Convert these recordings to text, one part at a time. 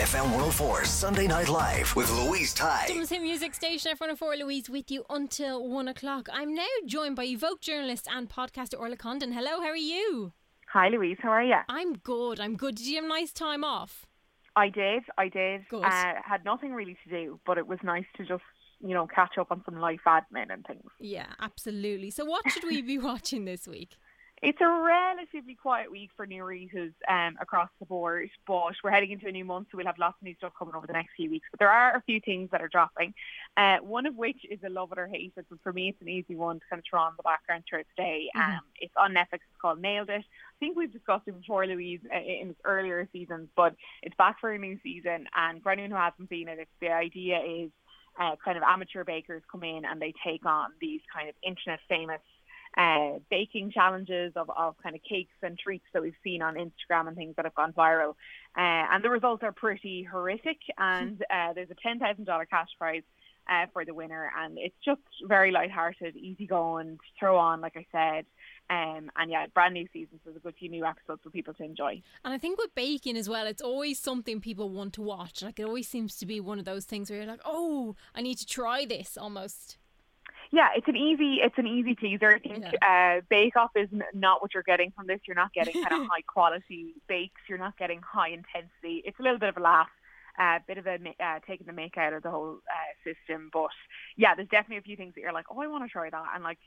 FM 104 Sunday Night Live with Louise Ty. Dublin's Hit Music Station F104 Louise with you until one o'clock. I'm now joined by Evoke journalist and podcaster Orla Condon. Hello, how are you? Hi, Louise. How are you? I'm good. I'm good. Did you have a nice time off? I did. I did. Good. Uh, had nothing really to do, but it was nice to just, you know, catch up on some life admin and things. Yeah, absolutely. So, what should we be watching this week? It's a relatively quiet week for new releases um, across the board, but we're heading into a new month, so we'll have lots of new stuff coming over the next few weeks. But there are a few things that are dropping, uh, one of which is a love it or hate it. But for me, it's an easy one to kind of throw on the background throughout the day. Um, it's on Netflix. It's called Nailed It. I think we've discussed it before, Louise, uh, in earlier seasons, but it's back for a new season. And for anyone who hasn't seen it, it's, the idea is uh, kind of amateur bakers come in and they take on these kind of internet famous uh, baking challenges of, of kind of cakes and treats that we've seen on Instagram and things that have gone viral. Uh, and the results are pretty horrific. And uh, there's a $10,000 cash prize uh, for the winner. And it's just very lighthearted, easygoing, to throw on, like I said. Um, and yeah, brand new season, so there's a good few new episodes for people to enjoy. And I think with baking as well, it's always something people want to watch. Like, it always seems to be one of those things where you're like, oh, I need to try this almost. Yeah, it's an easy it's an easy teaser. I think uh, Bake Off is not what you're getting from this. You're not getting kind of high quality bakes. You're not getting high intensity. It's a little bit of a laugh, a uh, bit of a uh, taking the make out of the whole uh, system. But yeah, there's definitely a few things that you're like, oh, I want to try that, and like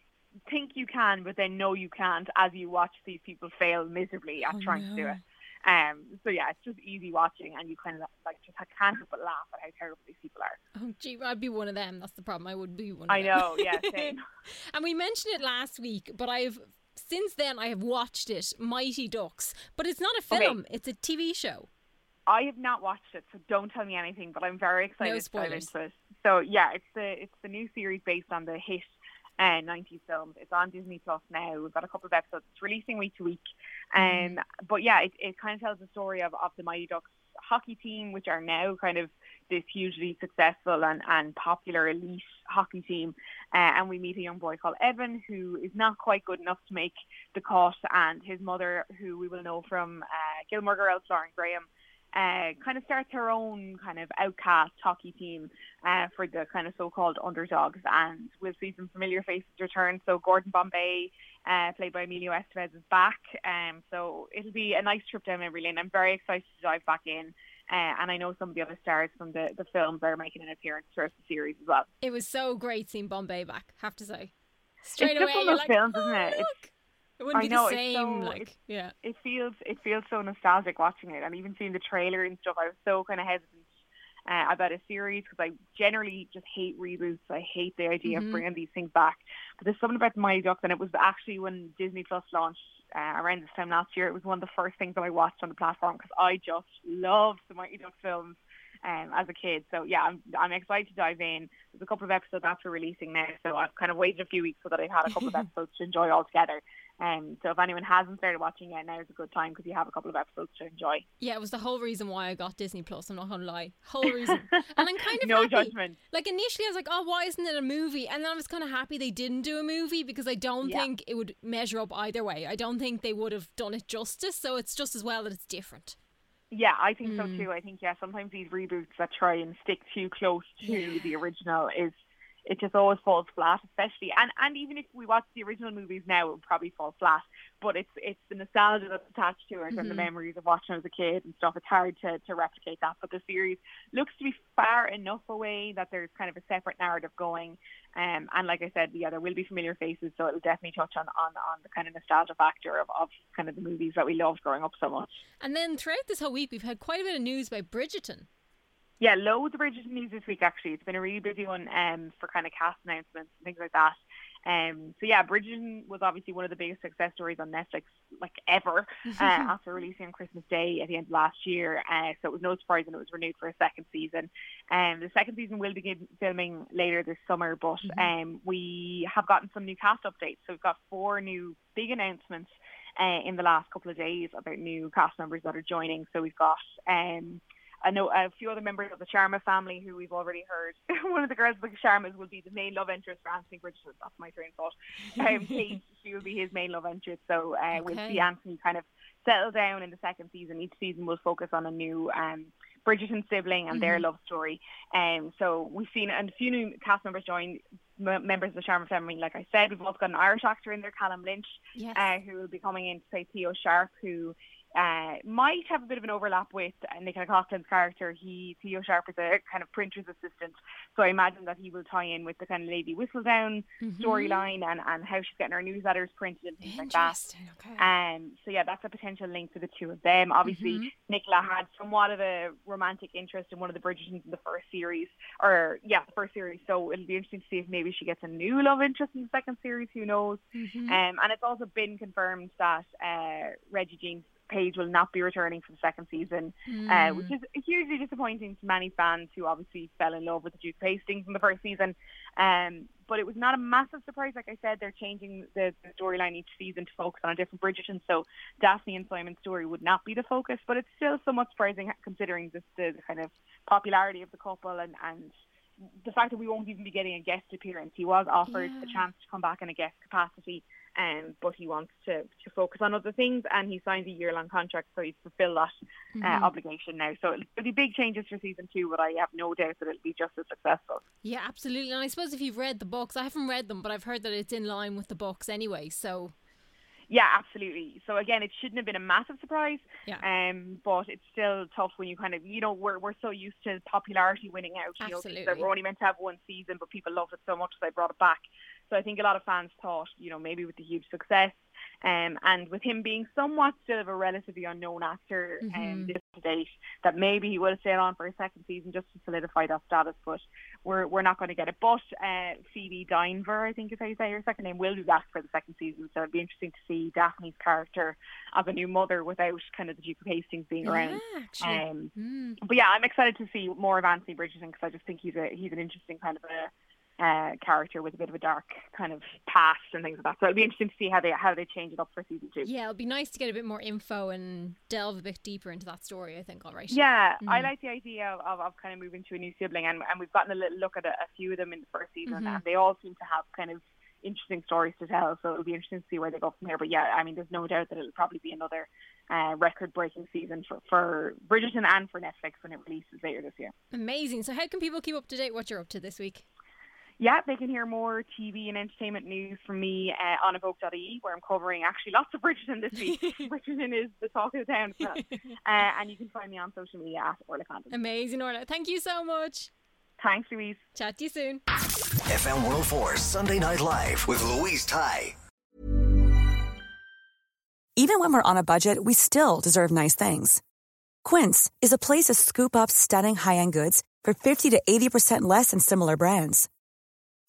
think you can, but then know you can't as you watch these people fail miserably at Oh, trying to do it. Um, so yeah, it's just easy watching, and you kind of like just can't help but laugh at how terrible these people are. Oh, gee, I'd be one of them. That's the problem. I would be one of them I them. know, yeah, same. and we mentioned it last week, but I've since then I have watched it, Mighty Ducks. But it's not a Okay. film; it's a TV show. I have not watched it, so don't tell me anything. But I'm very excited to dive spoilers. into it. So yeah, it's the it's the new series based on the hit uh, 90s film. It's on Disney Plus now. We've got a couple of episodes. It's releasing week to week. Um, but yeah, it, it kind of tells the story of, of the Mighty Ducks hockey team, which are now kind of this hugely successful and, and popular elite hockey team. Uh, and we meet a young boy called Evan who is not quite good enough to make the cut, and his mother, who we will know from uh, Gilmore Girls, Lauren Graham, uh, kind of starts her own kind of outcast hockey team uh, for the kind of so-called underdogs, and we'll see some familiar faces return. So Gordon Bombay, uh, played by Emilio Estevez, is back. Um, so it'll be a nice trip down memory lane. I'm very excited to dive back in, uh, and I know some of the other stars from the the films are making an appearance throughout the series as well. It was so great seeing Bombay back. Have to say, straight it's just away one you're of like, films, oh, isn't it? It's, look." It wouldn't I be know, the same. so- like, it's- yeah. it feels it feels so nostalgic watching it, and even seeing the trailer and stuff. I was so kind of hesitant uh, about a series because I generally just hate reboots. I hate the idea Mhm. of bringing these things back. But there's something about Mighty Ducks, and it was actually when Disney Plus launched uh, around this time last year. It was one of the first things that I watched on the platform because I just loved the Mighty Ducks films. Um, as a kid, so yeah, I'm I'm excited to dive in. There's a couple of episodes after releasing now, so I've kind of waited a few weeks so that I've had a couple of episodes to enjoy all together. Um, so if anyone hasn't started watching yet, now is a good time because you have a couple of episodes to enjoy. Yeah, it was the whole reason why I got Disney Plus. I'm not gonna lie, whole reason. and I'm kind of No happy. judgment. Like initially, I was like, "Oh, why isn't it a movie?" And then I was kind of happy they didn't do a movie because I don't Yeah. think it would measure up either way. I don't think they would have done it justice. So it's just as well that it's different. Yeah, I think so Mm. too. I think yeah, sometimes these reboots that try and stick too close to Yeah. the original is it just always falls flat, especially and and even if we watch the original movies now, it would probably fall flat. But it's it's the nostalgia that's attached to it and the Mm-hmm. memories of watching as a kid and stuff. It's hard to to replicate that. But the series looks to be far enough away that there's kind of a separate narrative going. Um, and like I said, yeah, there will be familiar faces, so it'll definitely touch on on, on the kind of nostalgia factor of, of kind of the movies that we loved growing up so much. And then throughout this whole week, we've had quite a bit of news about Bridgerton. Yeah, loads of Bridgerton news this week actually. It's been a really busy one um, for kind of cast announcements and things like that. Um, so yeah, Bridgerton was obviously one of the biggest success stories on Netflix like ever uh, after releasing on Christmas Day at the end of last year. Uh, so it was no surprise when it was renewed for a second season. Um, the second season will begin filming later this summer, but um, we have gotten some new cast updates. So we've got four new big announcements uh, in the last couple of days about new cast members that are joining. So we've got um, I know a few other members of the Sharma family who we've already heard. One of the girls of the Sharmas will be the main love interest for Anthony Bridgerton. That's my train of thought. Um, Kate, she will be his main love interest. So uh, we'll see Anthony kind of settle down in the second season. Each season will focus on a new um, Bridgerton sibling and their love story. Um, so we've seen a few new cast members join m- members of the Sharma family. Like I said, we've also got an Irish actor in there, Calam Lynch, Yes. uh, who will be coming in to play Theo Sharp, who uh, might have a bit of an overlap with uh, Nicola Coughlan's character. He Theo Sharp is a kind of printer's assistant, so I imagine that he will tie in with the kind of Lady Whistledown storyline and, and how she's getting her newsletters printed and things like that. Okay. Um, so yeah, that's a potential link for the two of them. Obviously, Nicola had somewhat of a romantic interest in one of the Bridgertons in the first series, or yeah, the first series. So it'll be interesting to see if maybe she gets a new love interest in the second series. Who knows? Um, and it's also been confirmed that uh, Regé-Jean Page will not be returning for the second season, uh, which is hugely disappointing to many fans who obviously fell in love with the Duke Hastings in the first season. Um, but it was not a massive surprise. Like I said, they're changing the, the storyline each season to focus on a different Bridgerton. So Daphne and Simon's story would not be the focus, but it's still somewhat surprising considering just the, the kind of popularity of the couple and, and the fact that we won't even be getting a guest appearance. He was offered a chance to come back in a guest capacity, um, but he wants to, to focus on other things and he signed a year long contract, so he's fulfilled that uh, obligation now. So it'll be big changes for season two, but I have no doubt that it'll be just as successful. Yeah, absolutely. And I suppose if you've read the books, I haven't read them, but I've heard that it's in line with the books anyway. So Yeah, absolutely. So again, it shouldn't have been a massive surprise. Yeah. Um, but it's still tough when you kind of, you know, we're we're so used to popularity winning out. You know, that Absolutely. we're only meant to have one season, but people loved it so much they brought it back. So I think a lot of fans thought, you know, maybe with the huge success, um, and with him being somewhat still of a relatively unknown actor, um, this to date, that maybe he would have stayed on for a second season just to solidify that status. But we're we're not going to get it. But uh, Phoebe Dynevor, I think is how you say her second name, will be back for the second season. So it'd be interesting to see Daphne's character as a new mother without kind of the Duke of Hastings being around. Yeah, actually. Um, Mm. but yeah, I'm excited to see more of Anthony Bridgerton because I just think he's a he's an interesting kind of a uh, character with a bit of a dark kind of past and things like that. So it'll be interesting to see how they how they change it up for season two. Yeah, it'll be nice to get a bit more info and delve a bit deeper into that story, I think, all right. Yeah, I Mm. like the idea of, of, of kind of moving to a new sibling, and, and we've gotten a little look at a, a few of them in the first season, Mm-hmm. and they all seem to have kind of interesting stories to tell. So it'll be interesting to see where they go from here. But yeah, I mean, there's no doubt that it'll probably be another uh, record-breaking season for, for Bridgerton and for Netflix when it releases later this year. Amazing. So, how can people keep up to date what you're up to this week? Yeah, they can hear more TV and entertainment news from me uh, on evoke.ie, where I'm covering actually lots of Bridgerton this week. Bridgerton is the talk of the town. uh, and you can find me on social media at Orla Condon. Amazing, Orla. Thank you so much. Thanks, Louise. Chat to you soon. FM 104 Sunday Night Live with Louise Ty. Even when we're on a budget, we still deserve nice things. Quince is a place to scoop up stunning high-end goods for 50 to 80% less than similar brands.